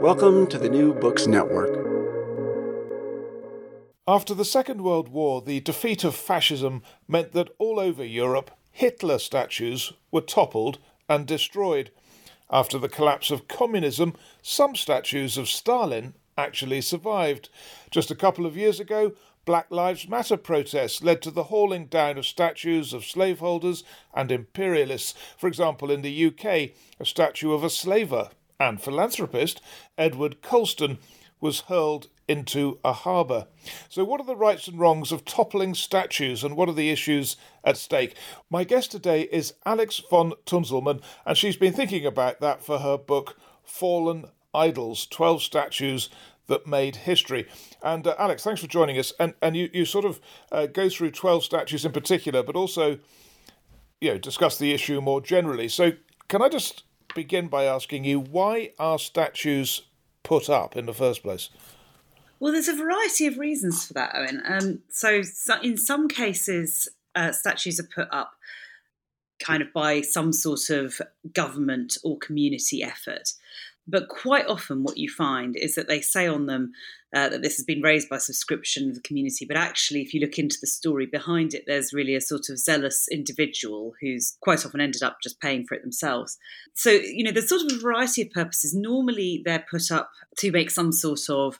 Welcome to the New Books Network. After the Second World War, the defeat of fascism meant that all over Europe, Hitler statues were toppled and destroyed. After the collapse of communism, some statues of Stalin actually survived. Just a couple of years ago, Black Lives Matter protests led to the hauling down of statues of slaveholders and imperialists. For example, in the UK, a statue of a slaver and philanthropist, Edward Colston, was hurled into a harbour. So, what are the rights and wrongs of toppling statues and what are the issues at stake? My guest today is Alex von Tunzelmann, and she's been thinking about that for her book Fallen Idols 12 Statues That Made History. And uh, Alex, thanks for joining us. And, and you, you sort of uh, go through 12 statues in particular, but also you know, discuss the issue more generally. So, can I just begin by asking you why are statues put up in the first place? Well, there's a variety of reasons for that, Owen. Um, so, so, in some cases, uh, statues are put up kind of by some sort of government or community effort. But quite often, what you find is that they say on them uh, that this has been raised by subscription of the community. But actually, if you look into the story behind it, there's really a sort of zealous individual who's quite often ended up just paying for it themselves. So, you know, there's sort of a variety of purposes. Normally, they're put up to make some sort of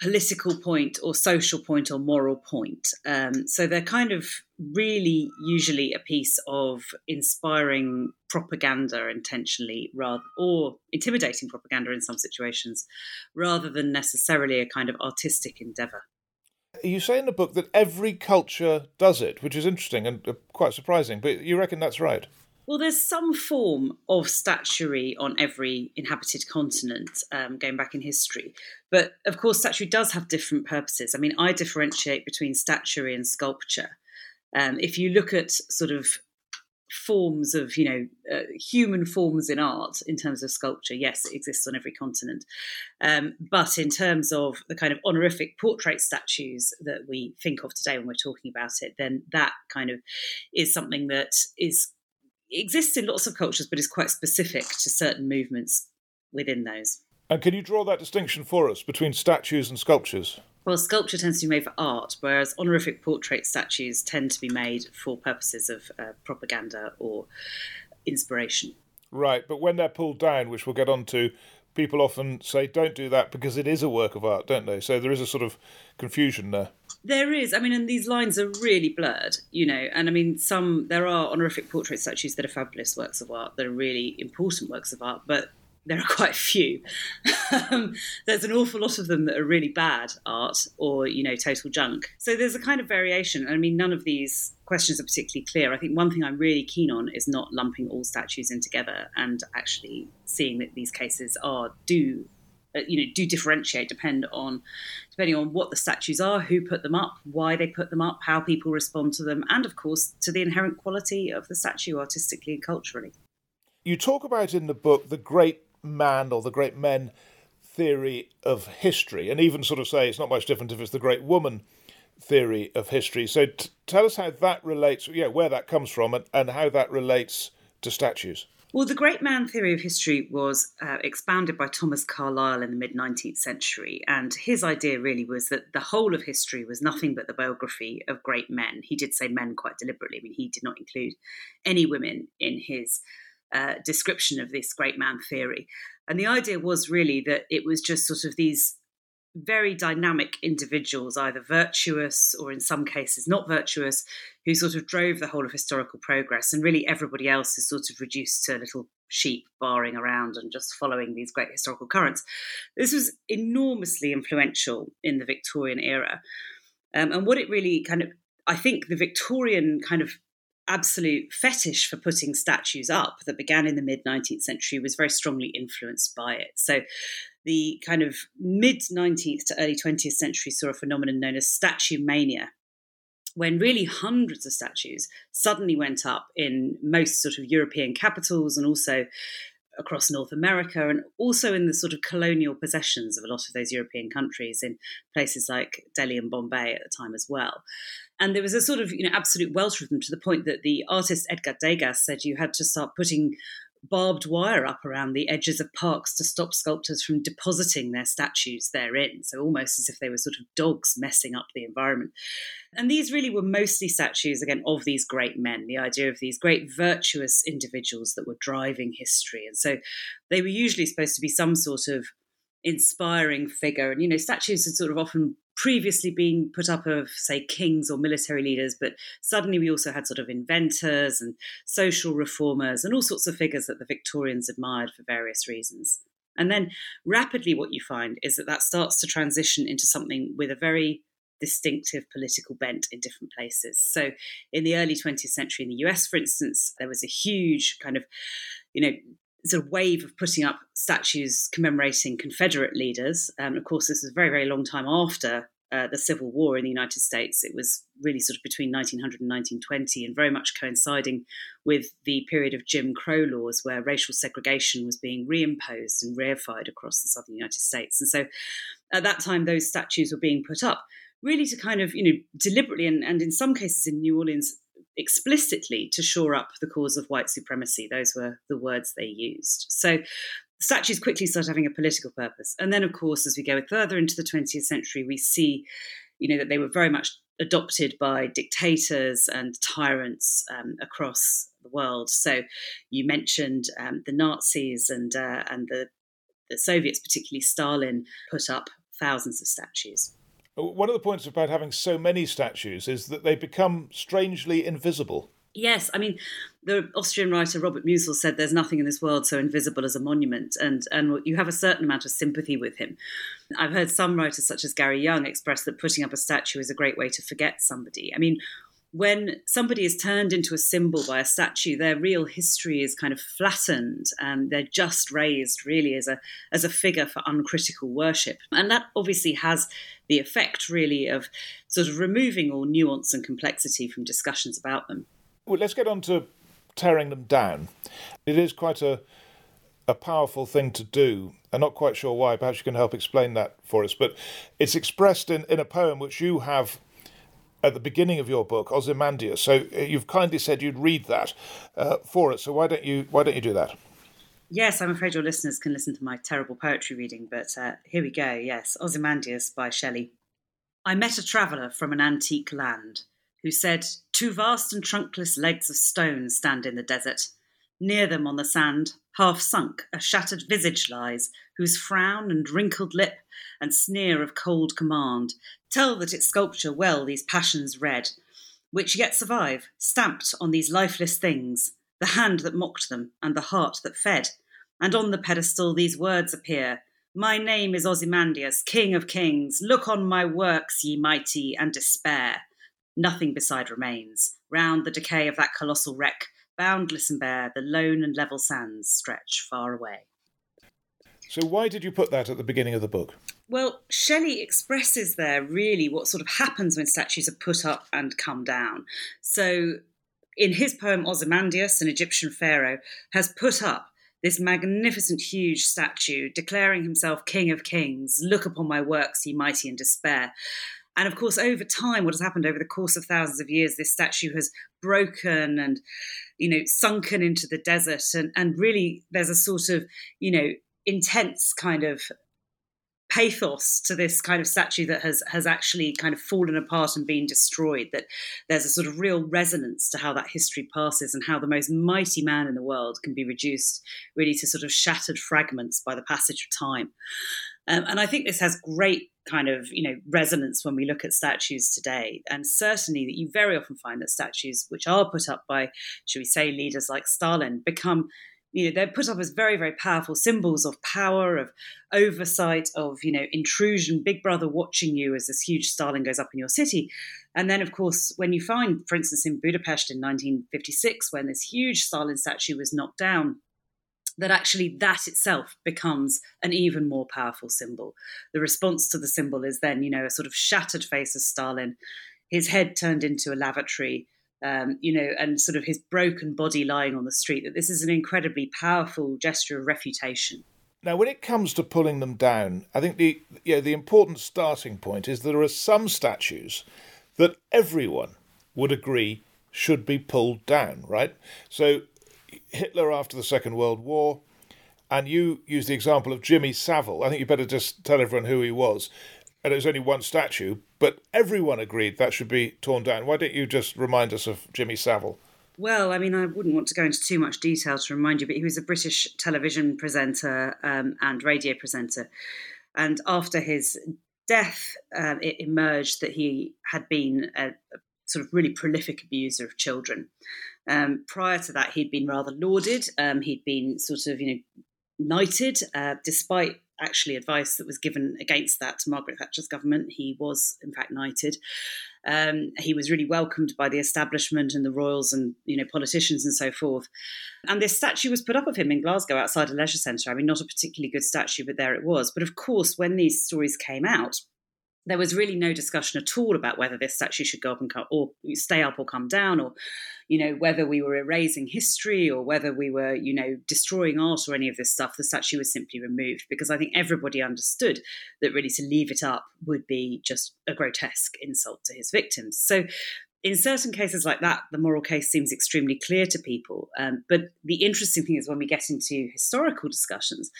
political point or social point or moral point. Um, so they're kind of really usually a piece of inspiring propaganda intentionally rather or intimidating propaganda in some situations rather than necessarily a kind of artistic endeavor. You say in the book that every culture does it, which is interesting and uh, quite surprising, but you reckon that's right? Well, there's some form of statuary on every inhabited continent um, going back in history. But of course, statuary does have different purposes. I mean, I differentiate between statuary and sculpture. Um, if you look at sort of forms of, you know, uh, human forms in art in terms of sculpture, yes, it exists on every continent. Um, but in terms of the kind of honorific portrait statues that we think of today when we're talking about it, then that kind of is something that is exists in lots of cultures, but is quite specific to certain movements within those. And can you draw that distinction for us between statues and sculptures? Well, sculpture tends to be made for art, whereas honorific portrait statues tend to be made for purposes of uh, propaganda or inspiration. Right, but when they're pulled down, which we'll get on to, people often say don't do that because it is a work of art, don't they? So there is a sort of confusion there. There is. I mean, and these lines are really blurred, you know. And I mean, some there are honorific portrait statues that are fabulous works of art, that are really important works of art, but there are quite a few. um, there's an awful lot of them that are really bad art or, you know, total junk. So there's a kind of variation. I mean, none of these questions are particularly clear. I think one thing I'm really keen on is not lumping all statues in together and actually seeing that these cases are do Uh, you know do differentiate depend on depending on what the statues are who put them up why they put them up how people respond to them and of course to the inherent quality of the statue artistically and culturally you talk about in the book the great man or the great men theory of history, and even sort of say it's not much different if it's the great woman theory of history. So t- tell us how that relates, yeah, where that comes from, and, and how that relates to statues. Well, the great man theory of history was uh, expounded by Thomas Carlyle in the mid 19th century. And his idea really was that the whole of history was nothing but the biography of great men. He did say men quite deliberately. I mean, he did not include any women in his uh, description of this great man theory. And the idea was really that it was just sort of these very dynamic individuals, either virtuous or in some cases not virtuous, who sort of drove the whole of historical progress. And really everybody else is sort of reduced to little sheep barring around and just following these great historical currents. This was enormously influential in the Victorian era. Um, and what it really kind of, I think the Victorian kind of absolute fetish for putting statues up that began in the mid 19th century was very strongly influenced by it. So the kind of mid 19th to early 20th century saw a phenomenon known as statue mania, when really hundreds of statues suddenly went up in most sort of European capitals and also across North America and also in the sort of colonial possessions of a lot of those European countries in places like Delhi and Bombay at the time as well. And there was a sort of you know absolute welter of them to the point that the artist Edgar Degas said you had to start putting barbed wire up around the edges of parks to stop sculptors from depositing their statues therein. So almost as if they were sort of dogs messing up the environment. And these really were mostly statues, again, of these great men, the idea of these great virtuous individuals that were driving history. And so they were usually supposed to be some sort of inspiring figure. And, you know, statues had sort of often previously been put up of, say, kings or military leaders, but suddenly we also had sort of inventors and social reformers and all sorts of figures that the Victorians admired for various reasons. And then rapidly, what you find is that that starts to transition into something with a very distinctive political bent in different places. So, in the early 20th century in the US, for instance, there was a huge kind of, you know, sort of wave of putting up statues commemorating Confederate leaders. Um, of course, this was a very, very long time after uh, the Civil War in the United States. It was really sort of between 1900 and 1920, and very much coinciding with the period of Jim Crow laws, where racial segregation was being reimposed and reified across the southern United States. And so, at that time, those statues were being put up really to kind of, you know, deliberately and, and in some cases in New Orleans, explicitly to shore up the cause of white supremacy. Those were the words they used. So statues quickly start having a political purpose. And then, of course, as we go further into the 20th century, we see, you know, that they were very much adopted by dictators and tyrants um, across the world. So you mentioned um, the Nazis and uh, and the the Soviets, particularly Stalin, put up thousands of statues. One of the points about having so many statues is that they become strangely invisible. Yes, I mean, the Austrian writer Robert Musil said there's nothing in this world so invisible as a monument, and, and you have a certain amount of sympathy with him. I've heard some writers, such as Gary Younge, express that putting up a statue is a great way to forget somebody. I mean, when somebody is turned into a symbol by a statue, their real history is kind of flattened and they're just raised really as a as a figure for uncritical worship. And that obviously has the effect really of sort of removing all nuance and complexity from discussions about them. Well, let's get on to tearing them down. It is quite a a powerful thing to do. I'm not quite sure why. Perhaps you can help explain that for us. But it's expressed in, in a poem which you have at the beginning of your book, Ozymandias. So uh, you've kindly said you'd read that uh, for us. So why don't you why don't you do that? Yes, I'm afraid your listeners can listen to my terrible poetry reading, but uh, here we go. Yes, Ozymandias by Shelley. I met a traveller from an antique land who said, Two vast and trunkless legs of stone stand in the desert. Near them on the sand, half sunk, a shattered visage lies, whose frown and wrinkled lip and sneer of cold command tell that its sculpture well these passions read, which yet survive, stamped on these lifeless things, the hand that mocked them and the heart that fed. And on the pedestal these words appear My name is Ozymandias, King of Kings. Look on my works, ye mighty, and despair. Nothing beside remains. Round the decay of that colossal wreck, boundless and bare, the lone and level sands stretch far away. So, why did you put that at the beginning of the book? Well, Shelley expresses there really what sort of happens when statues are put up and come down. So, in his poem Ozymandias, an Egyptian pharaoh, has put up this magnificent, huge statue declaring himself king of kings. Look upon my works, ye mighty in despair. And of course, over time, what has happened over the course of thousands of years, this statue has broken and, you know, sunken into the desert. And, and really, there's a sort of, you know, intense kind of pathos to this kind of statue that has has actually kind of fallen apart and been destroyed that there's a sort of real resonance to how that history passes and how the most mighty man in the world can be reduced really to sort of shattered fragments by the passage of time Um, and I think this has great kind of you know resonance when we look at statues today. And certainly that you very often find that statues which are put up by should we say leaders like stalin become you know they're put up as very very powerful symbols of power of oversight of you know intrusion big brother watching you as this huge stalin goes up in your city. And then of course when you find for instance in budapest in 1956 when this huge stalin statue was knocked down that actually that itself becomes an even more powerful symbol the response to the symbol is then you know a sort of shattered face of stalin his head turned into a lavatory um, you know, and sort of his broken body lying on the street, that this is an incredibly powerful gesture of refutation. Now, when it comes to pulling them down, I think the you know, the important starting point is there are some statues that everyone would agree should be pulled down, right? So, Hitler after the Second World War, and you use the example of Jimmy Savile. I think you better just tell everyone who he was and it was only one statue, but everyone agreed that should be torn down. Why don't you just remind us of Jimmy Savile? Well, I mean, I wouldn't want to go into too much detail to remind you, but he was a British television presenter um, and radio presenter. And after his death, um, it emerged that he had been a, a, sort of really prolific abuser of children. Um, prior to that, he'd been rather lauded. Um, he'd been sort of, you know, knighted, uh, despite actually advice that was given against that to Margaret Thatcher's government. He was, in fact, knighted. Um, he was really welcomed by the establishment and the royals and you know politicians and so forth. And this statue was put up of him in Glasgow outside a leisure centre. I mean, not a particularly good statue, but there it was. But of course, when these stories came out, there was really no discussion at all about whether this statue should go up and come, or stay up or come down, or you know whether we were erasing history or whether we were you know destroying art or any of this stuff. The statue was simply removed because I think everybody understood that really to leave it up would be just a grotesque insult to his victims. So in certain cases like that, the moral case seems extremely clear to people. Um, but the interesting thing is when we get into historical discussions,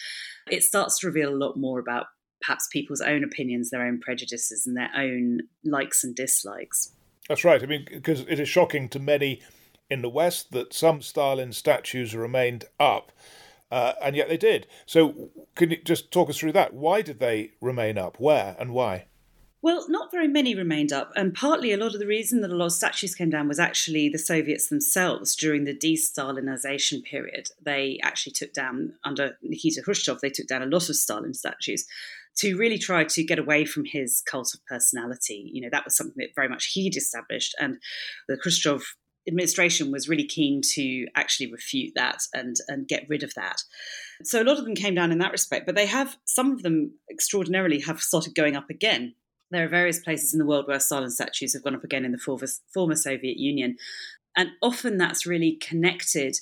it starts to reveal a lot more about perhaps people's own opinions, their own prejudices, and their own likes and dislikes. That's right. I mean, because it is shocking to many in the West that some Stalin statues remained up, uh, and yet they did. So, can you just talk us through that? Why did they remain up? Where and why? Well, not very many remained up, and partly a lot of the reason that a lot of statues came down was actually the Soviets themselves during the de Stalinization period. They actually took down, under Nikita Khrushchev, they took down a lot of Stalin statues to really try to get away from his cult of personality. You know, that was something that very much he'd established, and the Khrushchev administration was really keen to actually refute that and and get rid of that. So a lot of them came down in that respect, but they have some of them extraordinarily have started going up again. There are various places in the world where Stalin statues have gone up again in the former, former Soviet Union, and often that's really connected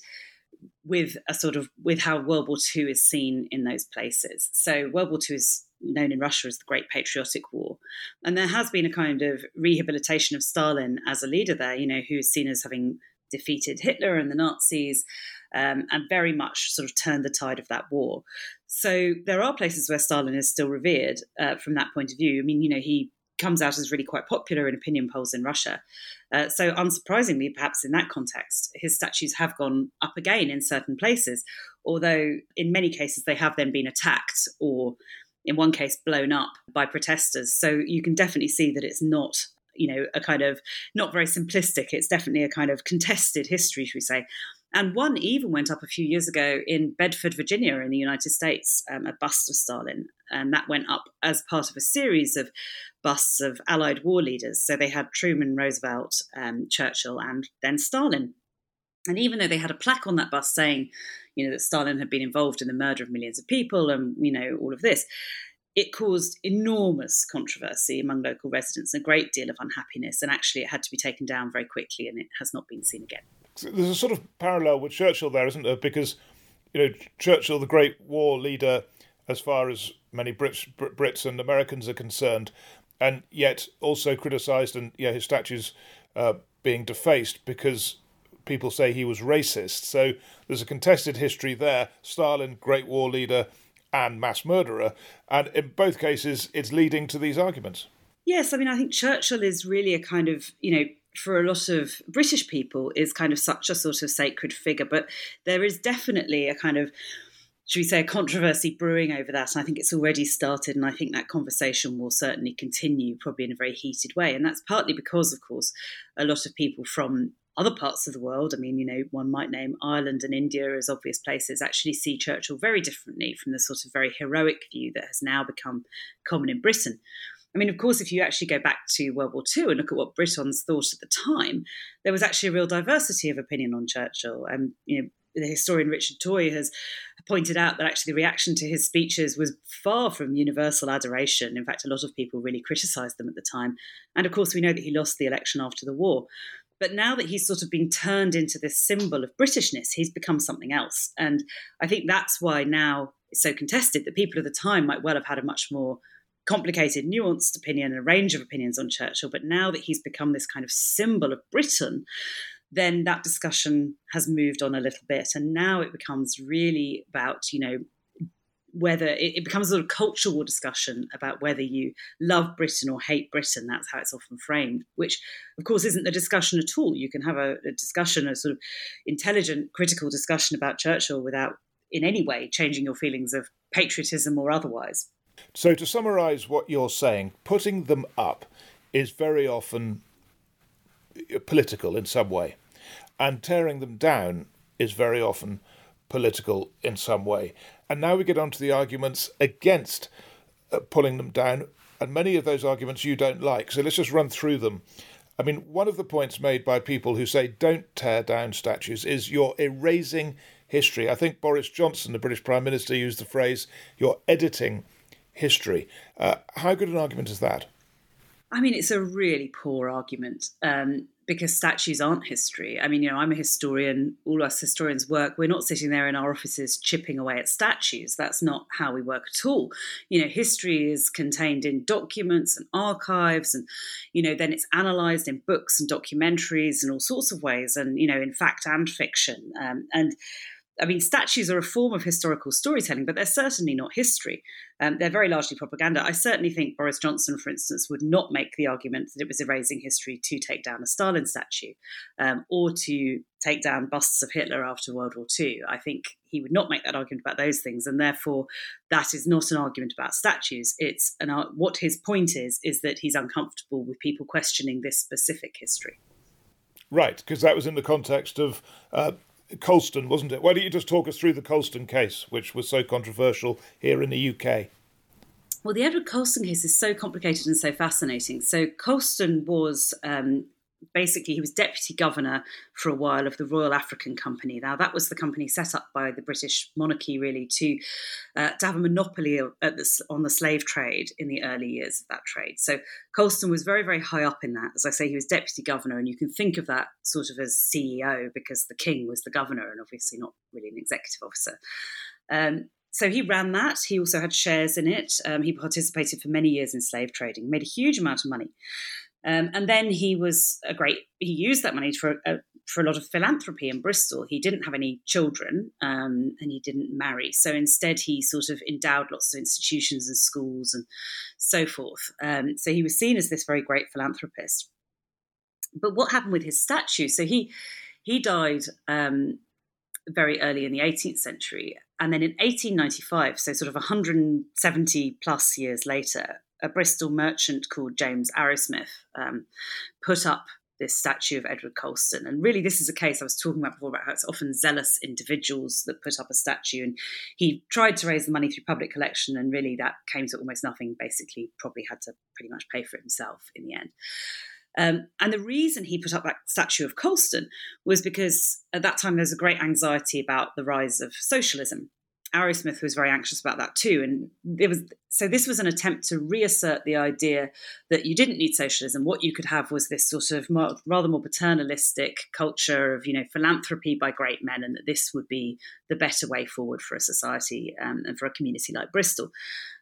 with a sort of with how World War II is seen in those places. So World War II is known in Russia as the Great Patriotic War. And there has been a kind of rehabilitation of Stalin as a leader there, you know, who's seen as having defeated Hitler and the Nazis um, and very much sort of turned the tide of that war. So there are places where Stalin is still revered uh, from that point of view. I mean, you know, he comes out as really quite popular in opinion polls in Russia. Uh, so, unsurprisingly, perhaps in that context, his statues have gone up again in certain places, although in many cases they have then been attacked or in one case blown up by protesters. So you can definitely see that it's not you know a kind of not very simplistic. It's definitely a kind of contested history should we say. And one even went up a few years ago in bedford virginia in the united states um, a bust of stalin. And that went up as part of a series of busts of allied war leaders. So they had truman roosevelt um, churchill and then stalin. And even though they had a plaque on that bus saying, you know, that Stalin had been involved in the murder of millions of people and, you know, all of this, it caused enormous controversy among local residents, a great deal of unhappiness, and actually it had to be taken down very quickly and it has not been seen again. There's a sort of parallel with Churchill there, isn't there? Because, you know, Churchill, the great war leader, as far as many Brits, Brits and Americans are concerned, and yet also criticised and yeah, his statues uh, being defaced because people say he was racist. So there's a contested history there. Stalin, great war leader and mass murderer. And in both cases, it's leading to these arguments. Yes, I mean, I think Churchill is really a kind of, you know, for a lot of British people, is kind of such a sort of sacred figure. But there is definitely a kind of should we say, a controversy brewing over that. And I think it's already started, and I think that conversation will certainly continue, probably in a very heated way. And that's partly because, of course, a lot of people from other parts of the world, I mean, you know, one might name Ireland and India as obvious places, actually see Churchill very differently from the sort of very heroic view that has now become common in Britain. I mean, of course, if you actually go back to World War II and look at what Britons thought at the time, there was actually a real diversity of opinion on Churchill. And, you know, the historian Richard Toye has pointed out that actually the reaction to his speeches was far from universal adoration. In fact, a lot of people really criticised them at the time. And of course, we know that he lost the election after the war. But now that he's sort of been turned into this symbol of Britishness, he's become something else. And I think that's why now it's so contested that people at the time might well have had a much more complicated, nuanced opinion and a range of opinions on Churchill. But now that he's become this kind of symbol of Britain, then that discussion has moved on a little bit. And now it becomes really about, you know, whether it, it, becomes a sort of cultural discussion about whether you love Britain or hate Britain. That's how it's often framed, which, of course, isn't the discussion at all. You can have a, a discussion, a sort of intelligent, critical discussion about Churchill without in any way changing your feelings of patriotism or otherwise. So, to summarise what you're saying, putting them up is very often uh, political in some way, and tearing them down is very often political in some way. And now we get on to the arguments against uh, pulling them down, and many of those arguments you don't like. So let's just run through them. I mean, one of the points made by people who say don't tear down statues is you're erasing history. I think Boris Johnson, the British Prime Minister, used the phrase you're editing history. Uh, how good an argument is that? I mean, it's a really poor argument um, because statues aren't history. I mean, you know, I'm a historian. All us historians work. We're not sitting there in our offices chipping away at statues. That's not how we work at all. You know, history is contained in documents and archives, and you know, then it's analysed in books and documentaries and all sorts of ways, and you know, in fact and fiction. Um, and I mean, statues are a form of historical storytelling, but they're certainly not history. Um, they're very largely propaganda. I certainly think Boris Johnson, for instance, would not make the argument that it was erasing history to take down a Stalin statue um, or to take down busts of Hitler after World War II. I think he would not make that argument about those things, and therefore that is not an argument about statues. It's an what his point is is that he's uncomfortable with people questioning this specific history. Right, because that was in the context of uh, Colston, wasn't it? Why don't you just talk us through the Colston case, which was so controversial here in the UK? Well, the Edward Colston case is so complicated and so fascinating. So, Colston was um, basically he was deputy governor for a while of the Royal African Company. Now that was the company set up by the British monarchy really to uh, to have a monopoly the, on the slave trade in the early years of that trade. So Colston was very very high up in that. As I say, he was deputy governor, and you can think of that sort of as CEO because the king was the governor and obviously not really an executive officer. Um, so he ran that. He also had shares in it. Um, he participated for many years in slave trading, made a huge amount of money. Um, and then he was a great, he used that money for a, for a lot of philanthropy in Bristol. He didn't have any children um, and he didn't marry. So instead, he sort of endowed lots of institutions and schools and so forth. Um, so he was seen as this very great philanthropist. But what happened with his statue? So he, he died um, very early in the 18th century. And then in 1895, so sort of 170 plus years later, a Bristol merchant called James Arrowsmith um, put up this statue of Edward Colston. And really, this is a case I was talking about before about how it's often zealous individuals that put up a statue. And he tried to raise the money through public collection, and really that came to almost nothing. Basically, probably had to pretty much pay for it himself in the end. Um, and the reason he put up that statue of Colston was because at that time there was a great anxiety about the rise of socialism. Arrowsmith was very anxious about that too, and it was so this was an attempt to reassert the idea that you didn't need socialism. What you could have was this sort of more, rather more paternalistic culture of you know philanthropy by great men, and that this would be the better way forward for a society um, and for a community like Bristol.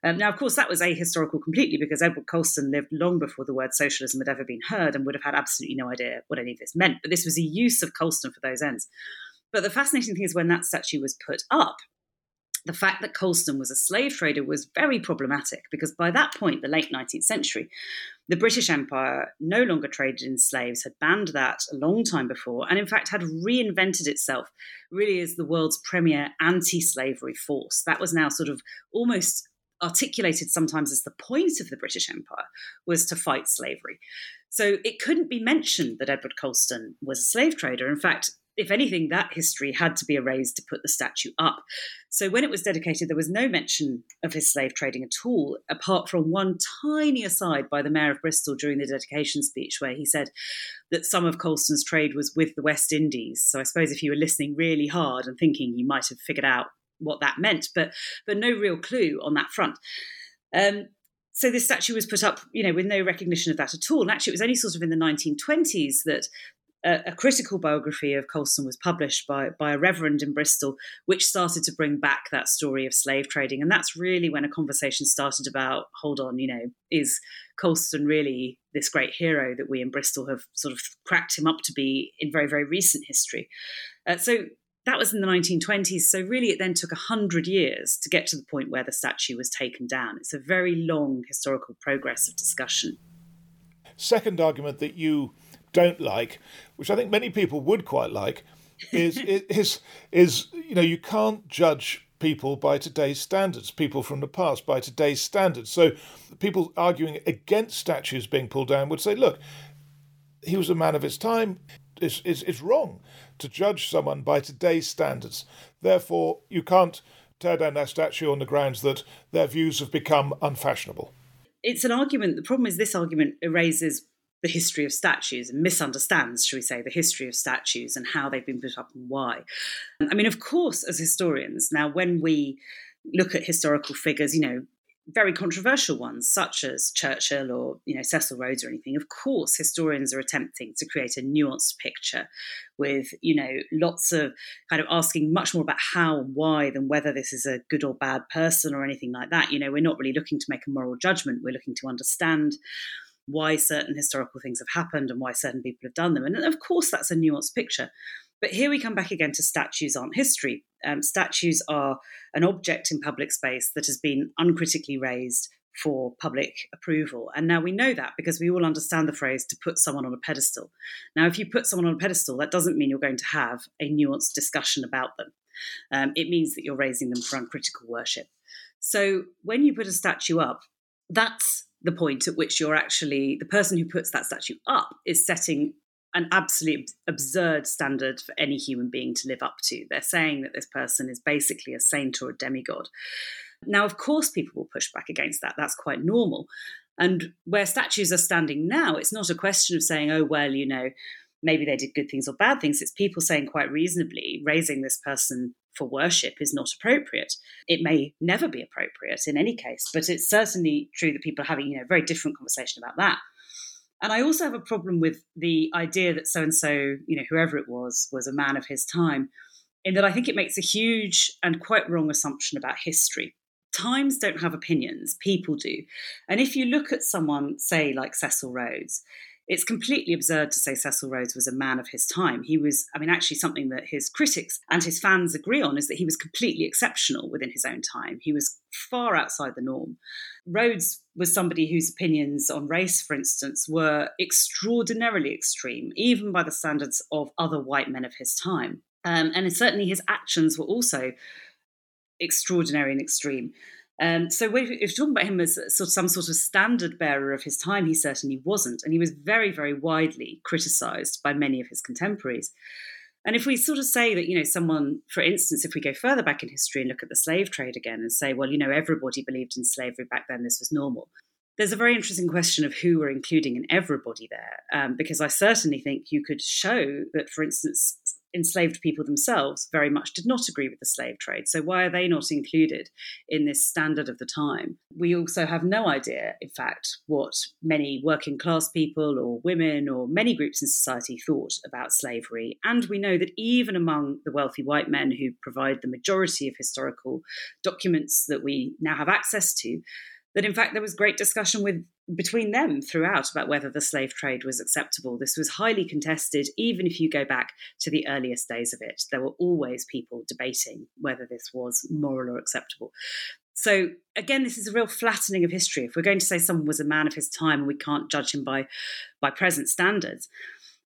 Um, now, of course, that was ahistorical completely because Edward Colston lived long before the word socialism had ever been heard and would have had absolutely no idea what any of this meant. But this was a use of Colston for those ends. But the fascinating thing is when that statue was put up, the fact that Colston was a slave trader was very problematic because by that point, the late 19th century, the British Empire no longer traded in slaves, had banned that a long time before, and in fact had reinvented itself really as the world's premier anti slavery force. That was now sort of almost articulated sometimes as the point of the British Empire was to fight slavery. So it couldn't be mentioned that Edward Colston was a slave trader. In fact, if anything, that history had to be erased to put the statue up. So when it was dedicated, there was no mention of his slave trading at all, apart from one tiny aside by the Mayor of Bristol during the dedication speech, where he said that some of Colston's trade was with the West Indies. So I suppose if you were listening really hard and thinking, you might have figured out what that meant, but but no real clue on that front. Um, so this statue was put up, you know, with no recognition of that at all. And actually, it was only sort of in the 1920s that a, a, critical biography of Colston was published by, by a reverend in Bristol, which started to bring back that story of slave trading. And that's really when a conversation started about hold on, you know, is Colston really this great hero that we in Bristol have sort of cracked him up to be in very, very recent history? Uh, so that was in the 1920s. So, really, it then took 100 years to get to the point where the statue was taken down. It's a very long historical progress of discussion. Second argument that you don't like, which I think many people would quite like, is is is you know you can't judge people by today's standards, people from the past by today's standards. So people arguing against statues being pulled down would say, look, he was a man of his time. It's, it's, it's wrong to judge someone by today's standards. Therefore, you can't tear down their statue on the grounds that their views have become unfashionable. It's an argument. The problem is, this argument erases the history of statues and misunderstands, shall we say, the history of statues and how they've been put up and why. I mean, of course, as historians, now when we look at historical figures, you know, very controversial ones, such as Churchill or you know Cecil Rhodes or anything. Of course, historians are attempting to create a nuanced picture with you know lots of kind of asking much more about how and why than whether this is a good or bad person or anything like that. You know, we're not really looking to make a moral judgment. We're looking to understand why certain historical things have happened and why certain people have done them. And of course, that's a nuanced picture. But here we come back again to statues aren't history. Um, statues are an object in public space that has been uncritically raised for public approval. And now we know that because we all understand the phrase to put someone on a pedestal. Now, if you put someone on a pedestal, that doesn't mean you're going to have a nuanced discussion about them. Um, it means that you're raising them for uncritical worship. So when you put a statue up, that's the point at which you're actually the person who puts that statue up is setting an absolutely absurd standard for any human being to live up to. They're saying that this person is basically a saint or a demigod. Now, of course, people will push back against that. That's quite normal. And where statues are standing now, it's not a question of saying, oh, well, you know, maybe they did good things or bad things. It's people saying quite reasonably, raising this person for worship is not appropriate. It may never be appropriate in any case, but it's certainly true that people are having you know a very different conversation about that. And I also have a problem with the idea that so and so, you know, whoever it was, was a man of his time, in that I think it makes a huge and quite wrong assumption about history. Times don't have opinions, people do. And if you look at someone, say, like Cecil Rhodes, it's completely absurd to say Cecil Rhodes was a man of his time. He was, I mean, actually, something that his critics and his fans agree on is that he was completely exceptional within his own time. He was far outside the norm. Rhodes was somebody whose opinions on race, for instance, were extraordinarily extreme, even by the standards of other white men of his time. Um, and certainly his actions were also extraordinary and extreme. Um, so if you're talking about him as sort of some sort of standard bearer of his time, he certainly wasn't, and he was very, very widely criticised by many of his contemporaries. And if we sort of say that, you know, someone, for instance, if we go further back in history and look at the slave trade again and say, well, you know, everybody believed in slavery back then, this was normal. There's a very interesting question of who we're including in everybody there, um, because I certainly think you could show that, for instance, enslaved people themselves very much did not agree with the slave trade. So, why are they not included in this standard of the time? We also have no idea, in fact, what many working class people or women or many groups in society thought about slavery. And we know that even among the wealthy white men who provide the majority of historical documents that we now have access to, that in fact there was great discussion with between them throughout about whether the slave trade was acceptable. This was highly contested, even if you go back to the earliest days of it. There were always people debating whether this was moral or acceptable. So again, this is a real flattening of history. If we're going to say someone was a man of his time and we can't judge him by by present standards,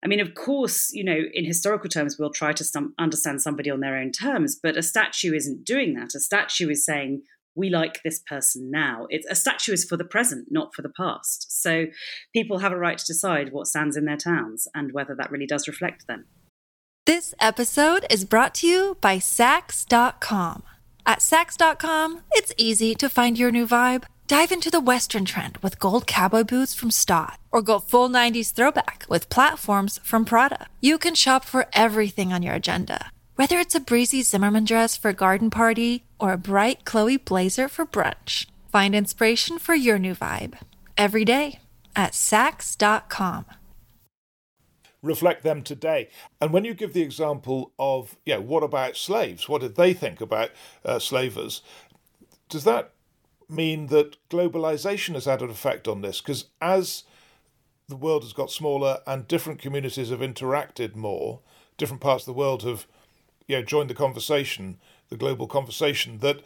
I mean, of course, you know, in historical terms, we'll try to understand somebody on their own terms, but a statue isn't doing that. A statue is saying we like this person now. It's a statue is for the present, not for the past. So people have a right to decide what stands in their towns and whether that really does reflect them. This episode is brought to you by Saks.com. At Saks.com, it's easy to find your new vibe. Dive into the Western trend with gold cowboy boots from Staud, or go full 90s throwback with platforms from Prada. You can shop for everything on your agenda whether it's a breezy Zimmermann dress for a garden party or a bright Chloe blazer for brunch, find inspiration for your new vibe every day at Saks.com. Reflect them today. And when you give the example of, yeah, what about slaves? What did they think about uh, slavers? Does that mean that globalization has had an effect on this? Because as the world has got smaller and different communities have interacted more, different parts of the world have you know, the conversation, the global conversation, that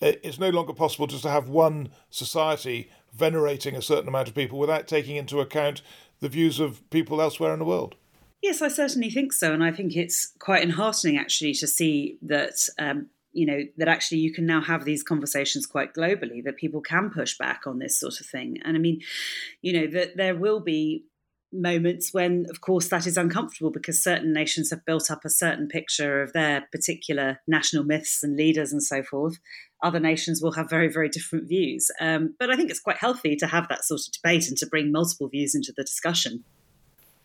it's no longer possible just to have one society venerating a certain amount of people without taking into account the views of people elsewhere in the world. Yes, I certainly think so, and I think it's quite enheartening actually to see that um, you know that actually you can now have these conversations quite globally that people can push back on this sort of thing and i mean you know that there will be moments when, of course, that is uncomfortable because certain nations have built up a certain picture of their particular national myths and leaders and so forth. Other nations will have very, very different views. Um, but I think it's quite healthy to have that sort of debate and to bring multiple views into the discussion.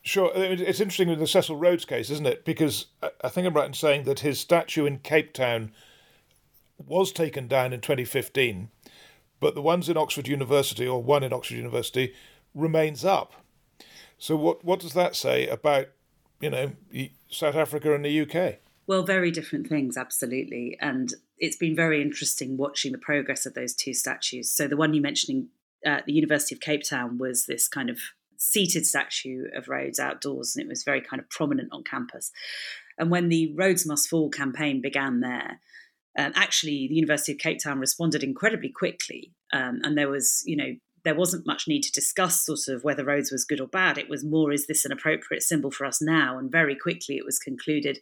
Sure. It's interesting with the Cecil Rhodes case, isn't it? Because I think I'm right in saying that his statue in Cape Town was taken down in 2015, but the ones in Oxford University, or one in Oxford University, remains up. So what what does that say about you know South Africa and the UK? Well, very different things, absolutely, and it's been very interesting watching the progress of those two statues. So the one you mentioned at the University of Cape Town was this kind of seated statue of Rhodes outdoors, and it was very kind of prominent on campus. And when the Rhodes Must Fall campaign began there, um, actually the University of Cape Town responded incredibly quickly, um, and there was, you know, there wasn't much need to discuss sort of whether Rhodes was good or bad. It was more, is this an appropriate symbol for us now? And very quickly it was concluded,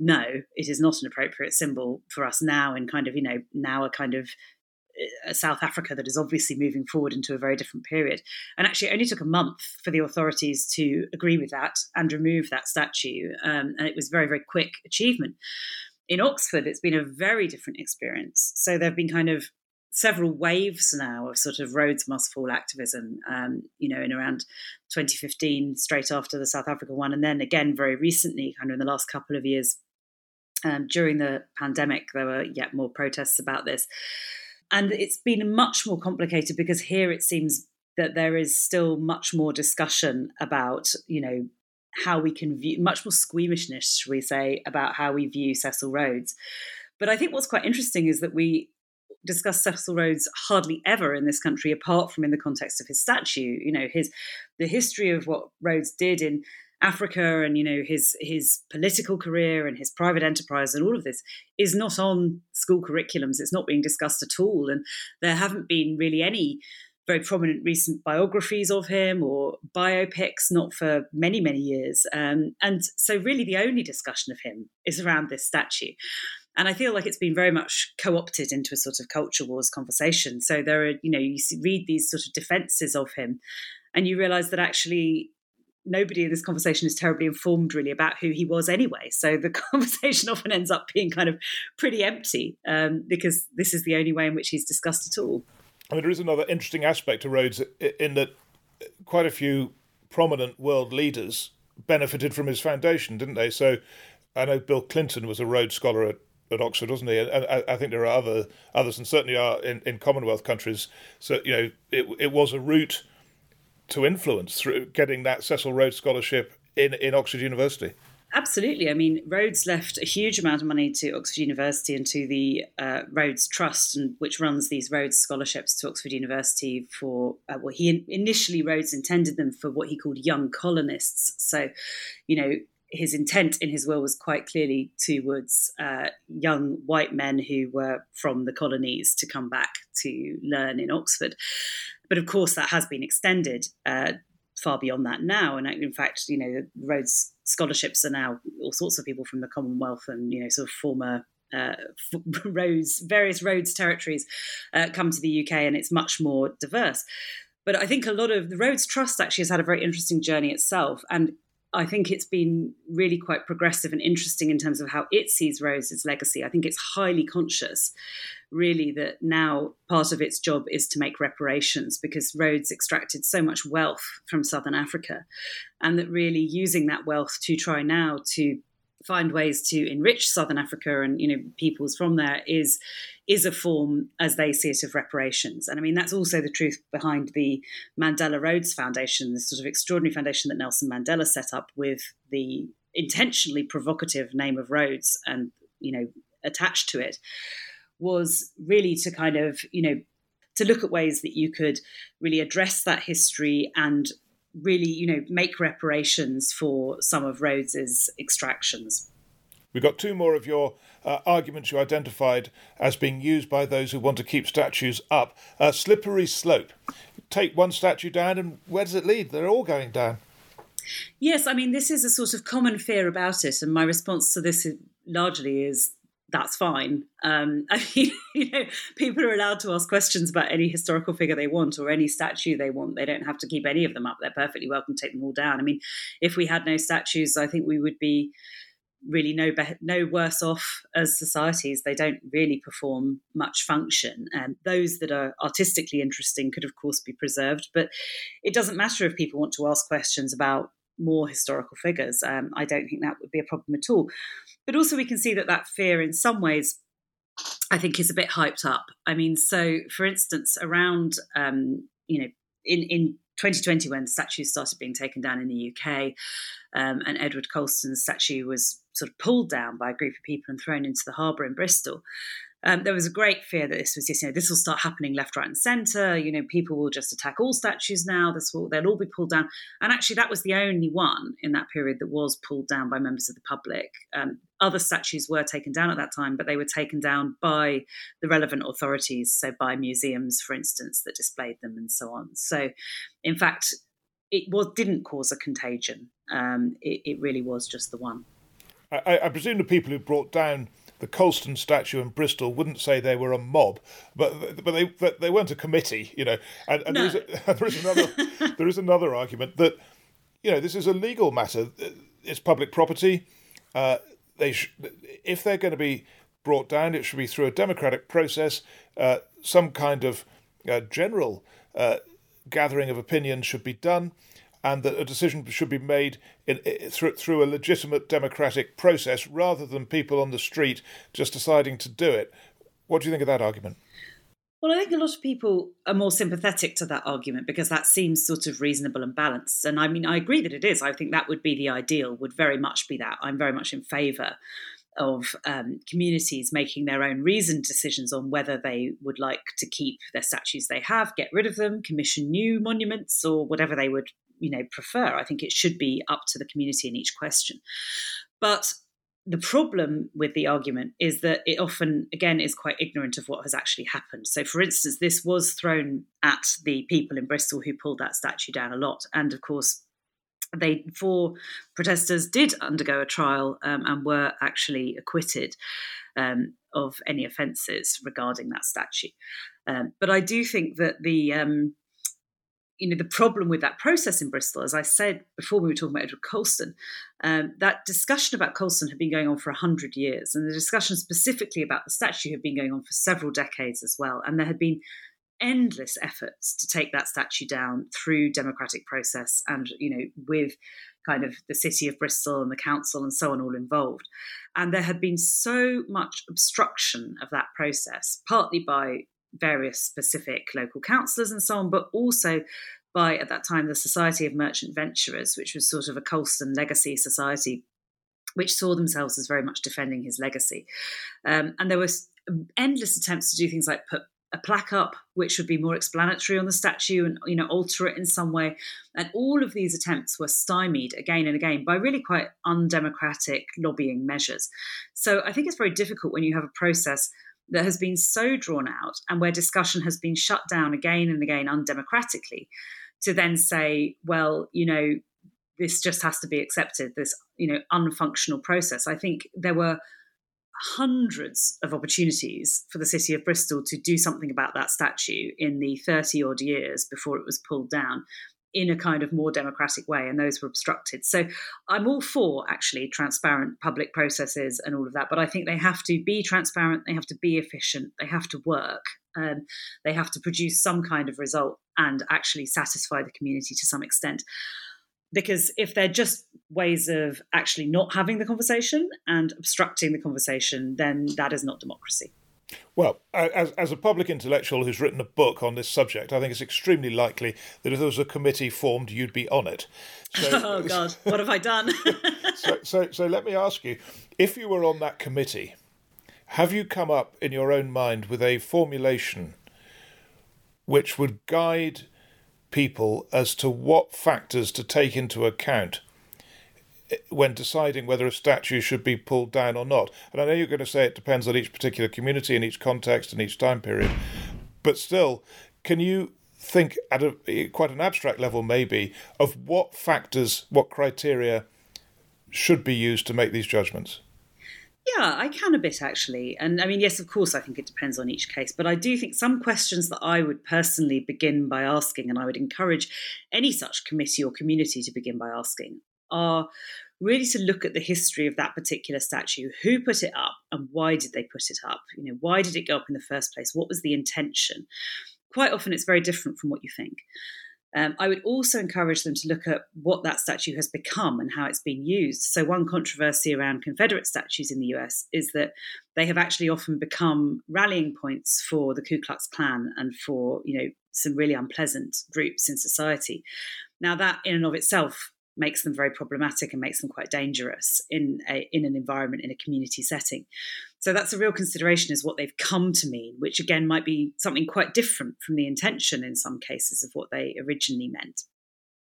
no, it is not an appropriate symbol for us now, and kind of, you know, now a kind of South Africa that is obviously moving forward into a very different period. And actually, it only took a month for the authorities to agree with that and remove that statue. Um, and it was very, very quick achievement. In Oxford, it's been a very different experience. So there have been kind of several waves now of sort of Rhodes Must Fall activism, um, you know, in around 2015, straight after the South Africa one. And then again, very recently, kind of in the last couple of years, um, during the pandemic, there were yet more protests about this. And it's been much more complicated because here it seems that there is still much more discussion about, you know, how we can view, much more squeamishness, should we say, about how we view Cecil Rhodes. But I think what's quite interesting is that we discuss Cecil Rhodes hardly ever in this country, apart from in the context of his statue. You know, his the history of what Rhodes did in Africa and you know his his political career and his private enterprise and all of this is not on school curriculums. It's not being discussed at all, and there haven't been really any very prominent recent biographies of him or biopics, not for many, many years. Um, and so, really, the only discussion of him is around this statue. And I feel like it's been very much co opted into a sort of culture wars conversation. So there are, you know, you read these sort of defenses of him and you realize that actually nobody in this conversation is terribly informed really about who he was anyway. So the conversation often ends up being kind of pretty empty um, because this is the only way in which he's discussed at all. I mean, there is another interesting aspect to Rhodes in that quite a few prominent world leaders benefited from his foundation, didn't they? So I know Bill Clinton was a Rhodes Scholar at at Oxford, wasn't he? And I, I, think there are other others, and certainly are in, in Commonwealth countries. So you know, it it was a route to influence through getting that Cecil Rhodes scholarship in in Oxford University. Absolutely. I mean, Rhodes left a huge amount of money to Oxford University and to the uh, Rhodes Trust, and which runs these Rhodes scholarships to Oxford University for. Uh, well, he initially Rhodes intended them for what he called young colonists. So, you know, his intent in his will was quite clearly towards uh, young white men who were from the colonies to come back to learn in Oxford. But of course, that has been extended uh, far beyond that now. And in fact, you know, Rhodes scholarships are now all sorts of people from the Commonwealth and you know sort of former uh, roads, various Rhodes territories uh, come to the UK, and it's much more diverse. But I think a lot of the Rhodes Trust actually has had a very interesting journey itself, and I think it's been really quite progressive and interesting in terms of how it sees Rhodes's legacy. I think it's highly conscious, really, that now part of its job is to make reparations because Rhodes extracted so much wealth from Southern Africa, and that really using that wealth to try now to find ways to enrich Southern Africa and you know peoples from there is is a form, as they see it, of reparations. And I mean that's also the truth behind the Mandela Rhodes Foundation, this sort of extraordinary foundation that Nelson Mandela set up with the intentionally provocative name of Rhodes and you know attached to it, was really to kind of you know to look at ways that you could really address that history and really, you know, make reparations for some of Rhodes's extractions. We've got two more of your uh, arguments you identified as being used by those who want to keep statues up. Uh, slippery slope. Take one statue down, and where does it lead? They're all going down. Yes, I mean, this is a sort of common fear about it. And my response to this largely is that's fine. Um, I mean, you know, people are allowed to ask questions about any historical figure they want or any statue they want. They don't have to keep any of them up. They're perfectly welcome to take them all down. I mean, if we had no statues, I think we would be really no be- no worse off as societies. They don't really perform much function. And those that are artistically interesting could, of course, be preserved. But it doesn't matter if people want to ask questions about more historical figures. Um, I don't think that would be a problem at all. But also, we can see that that fear, in some ways, I think is a bit hyped up. I mean, so for instance, around um, you know in in 2020 when statues started being taken down in the UK, um, and Edward Colston's statue was sort of pulled down by a group of people and thrown into the harbour in Bristol um, there was a great fear that this was just, you know, this will start happening left, right, and centre. You know, people will just attack all statues now. This will, they'll all be pulled down. And actually, that was the only one in that period that was pulled down by members of the public. Um, other statues were taken down at that time, but they were taken down by the relevant authorities, so by museums, for instance, that displayed them and so on. So, in fact, it was didn't cause a contagion. Um, it, it, really was just the one. I, I presume the people who brought down the Colston statue in Bristol wouldn't say they were a mob, but but they but they weren't a committee, you know. And, and no. there, is a, there is another there is another argument that you know this is a legal matter. It's public property. Uh, they sh- if they're going to be brought down, it should be through a democratic process. Uh, some kind of uh, general uh, gathering of opinion should be done and that a decision should be made in, through, through a legitimate democratic process rather than people on the street just deciding to do it. What do you think of that argument? Well, I think a lot of people are more sympathetic to that argument because that seems sort of reasonable and balanced. And I mean, I agree that it is. I think that would be the ideal, would very much be that. I'm very much in favour of um, communities making their own reasoned decisions on whether they would like to keep their statues they have, get rid of them, commission new monuments, or whatever they would you know prefer. I think it should be up to the community in each question. But the problem with the argument is that it often, again, is quite ignorant of what has actually happened. So, for instance, this was thrown at the people in Bristol who pulled that statue down a lot. And of course, they four protesters did undergo a trial um, and were actually acquitted um, of any offences regarding that statue. Um, but I do think that the um, you know the problem with that process in Bristol, as I said before, we were talking about Edward Colston. Um, that discussion about Colston had been going on for hundred years, and the discussion specifically about the statue had been going on for several decades as well. And there had been endless efforts to take that statue down through democratic process, and you know with kind of the city of Bristol and the council and so on all involved. And there had been so much obstruction of that process, partly by various specific local councillors and so on, but also by at that time the Society of Merchant Venturers, which was sort of a Colston legacy society which saw themselves as very much defending his legacy. Um, and there were endless attempts to do things like put a plaque up which would be more explanatory on the statue and you know alter it in some way and all of these attempts were stymied again and again by really quite undemocratic lobbying measures so i think it's very difficult when you have a process that has been so drawn out and where discussion has been shut down again and again undemocratically to then say well you know this just has to be accepted this you know unfunctional process. I think there were hundreds of opportunities for the city of Bristol to do something about that statue in the 30 odd years before it was pulled down in a kind of more democratic way, and those were obstructed. So I'm all for actually transparent public processes and all of that, but I think they have to be transparent, they have to be efficient, they have to work, um, they have to produce some kind of result and actually satisfy the community to some extent because if they're just ways of actually not having the conversation and obstructing the conversation, then that is not democracy. Well, as, as a public intellectual who's written a book on this subject, I think it's extremely likely that if there was a committee formed, you'd be on it. So, oh, God, what have I done? so, so, so let me ask you if you were on that committee, have you come up in your own mind with a formulation which would guide people as to what factors to take into account when deciding whether a statue should be pulled down or not. And I know you're going to say it depends on each particular community and each context and each time period, but still, can you think at a quite an abstract level maybe of what factors, what criteria should be used to make these judgments? Yeah, I can a bit actually. And I mean, yes, of course, I think it depends on each case. But I do think some questions that I would personally begin by asking, and I would encourage any such committee or community to begin by asking, are really to look at the history of that particular statue. Who put it up and why did they put it up? You know, why did it go up in the first place? What was the intention? Quite often it's very different from what you think. Um, I would also encourage them to look at what that statue has become and how it's been used. So, one controversy around Confederate statues in the US is that they have actually often become rallying points for the Ku Klux Klan and for you know some really unpleasant groups in society. Now, that in and of itself makes them very problematic and makes them quite dangerous in a, in an environment in a community setting. So that's a real consideration is what they've come to mean, which again might be something quite different from the intention in some cases of what they originally meant.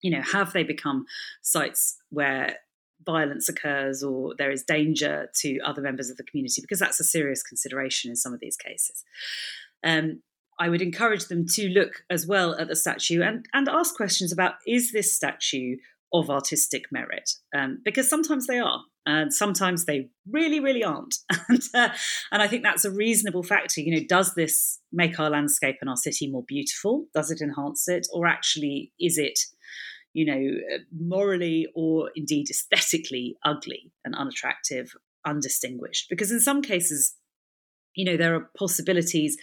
You know, have they become sites where violence occurs or there is danger to other members of the community? Because that's a serious consideration in some of these cases. Um, I would encourage them to look as well at the statue and, and ask questions about is this statue of artistic merit um, because sometimes they are and sometimes they really really aren't. And, uh, and i think that's a reasonable factor you know does this make our landscape and our city more beautiful? Does it enhance it? Or actually is it you know morally or indeed aesthetically ugly and unattractive undistinguished? Because in some cases you know there are possibilities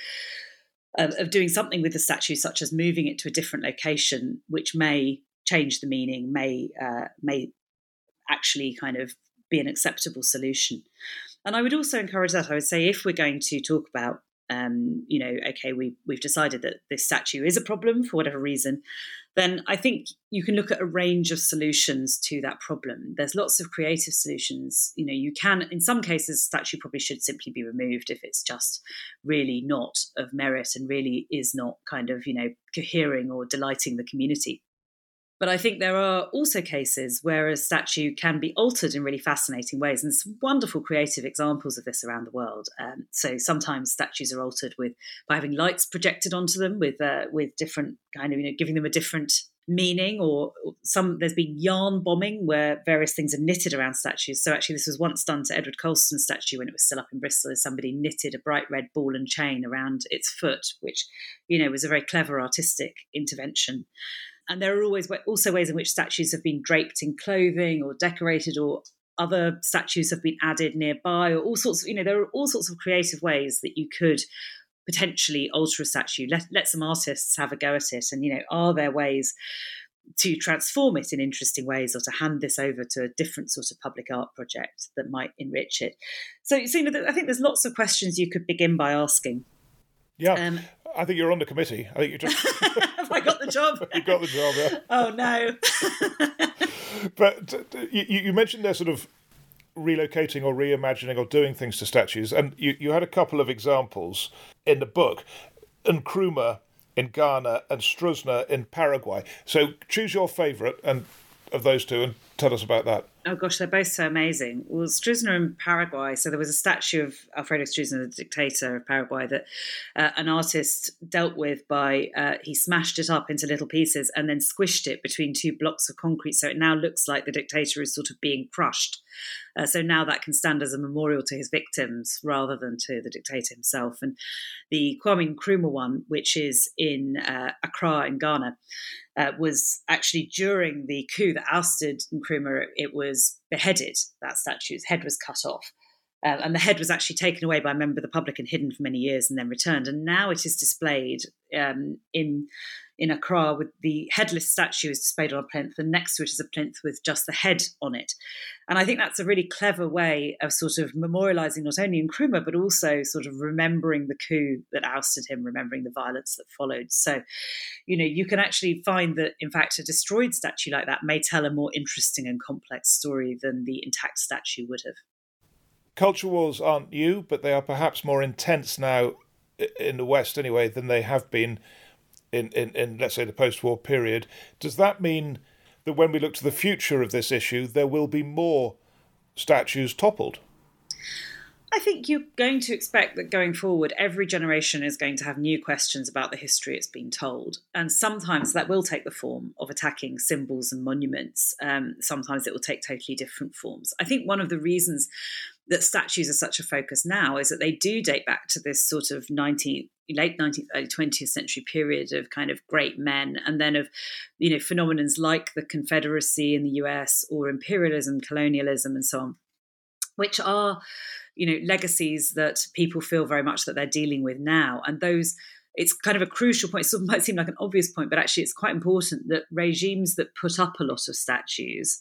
of, of doing something with the statue such as moving it to a different location which may change the meaning may uh, may actually kind of be an acceptable solution. And I would also encourage that. I would say if we're going to talk about, um, you know, okay, we we've decided that this statue is a problem for whatever reason, then I think you can look at a range of solutions to that problem. There's lots of creative solutions. You know, you can, in some cases, statue probably should simply be removed if it's just really not of merit and really is not kind of, you know, cohering or delighting the community. But I think there are also cases where a statue can be altered in really fascinating ways, and some wonderful creative examples of this around the world. Um, so sometimes statues are altered with by having lights projected onto them with uh, with different kind of you know giving them a different meaning or some there's been yarn bombing where various things are knitted around statues so actually this was once done to edward colston's statue when it was still up in bristol as somebody knitted a bright red ball and chain around its foot which you know was a very clever artistic intervention and there are always also ways in which statues have been draped in clothing or decorated or other statues have been added nearby or all sorts of, you know, there are all sorts of creative ways that you could potentially alter a statue. Let, let some artists have a go at it. And, you know, are there ways to transform it in interesting ways or to hand this over to a different sort of public art project that might enrich it? So, so you know, I think there's lots of questions you could begin by asking. Yeah. Um, I think you're on the committee. I think you just have I got the job. you got the job. Yeah. Oh no. but uh, you, you mentioned there sort of relocating or reimagining or doing things to statues, and you, you had a couple of examples in the book. And Nkrumah in Ghana and Stroessner in Paraguay. So choose your favourite and of those two and tell us about that. Oh gosh, they're both so amazing. Well, Stroessner in Paraguay. So there was a statue of Alfredo Stroessner, the dictator of Paraguay, that uh, an artist dealt with by uh, he smashed it up into little pieces and then squished it between two blocks of concrete. So it now looks like the dictator is sort of being crushed. Uh, so now that can stand as a memorial to his victims rather than to the dictator himself. And the Kwame Nkrumah one, which is in uh, Accra in Ghana, uh, was actually during the coup that ousted Nkrumah. It was beheaded. That statue's head was cut off. Uh, and the head was actually taken away by a member of the public and hidden for many years and then returned. And now it is displayed um, in in Accra with the headless statue is displayed on a plinth, and next to it is a plinth with just the head on it. And I think that's a really clever way of sort of memorializing not only Nkrumah, but also sort of remembering the coup that ousted him, remembering the violence that followed. So, you know, you can actually find that, in fact, a destroyed statue like that may tell a more interesting and complex story than the intact statue would have. Culture wars aren't new, but they are perhaps more intense now in the West anyway than they have been in, in, in let's say the post-war period. Does that mean that when we look to the future of this issue, there will be more statues toppled? I think you're going to expect that going forward, every generation is going to have new questions about the history it's been told. And sometimes that will take the form of attacking symbols and monuments. Um, sometimes it will take totally different forms. I think one of the reasons that statues are such a focus now is that they do date back to this sort of 19th late 19th early 20th century period of kind of great men and then of you know phenomenons like the confederacy in the US or imperialism colonialism and so on which are you know legacies that people feel very much that they're dealing with now and those it's kind of a crucial point. It sort of might seem like an obvious point, but actually, it's quite important that regimes that put up a lot of statues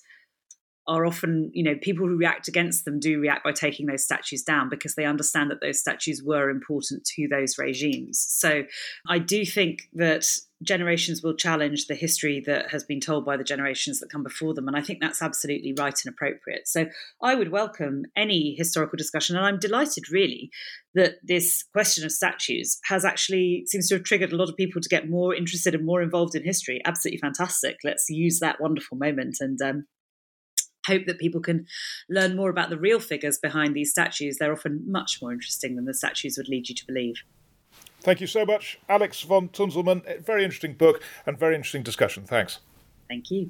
are often, you know, people who react against them do react by taking those statues down because they understand that those statues were important to those regimes. So I do think that generations will challenge the history that has been told by the generations that come before them. And I think that's absolutely right and appropriate. So I would welcome any historical discussion. And I'm delighted, really, that this question of statues has actually seems to have triggered a lot of people to get more interested and more involved in history. Absolutely fantastic. Let's use that wonderful moment and um, hope that people can learn more about the real figures behind these statues. They're often much more interesting than the statues would lead you to believe. Thank you so much, Alex von Tunzelmann. Very interesting book and very interesting discussion. Thanks. Thank you.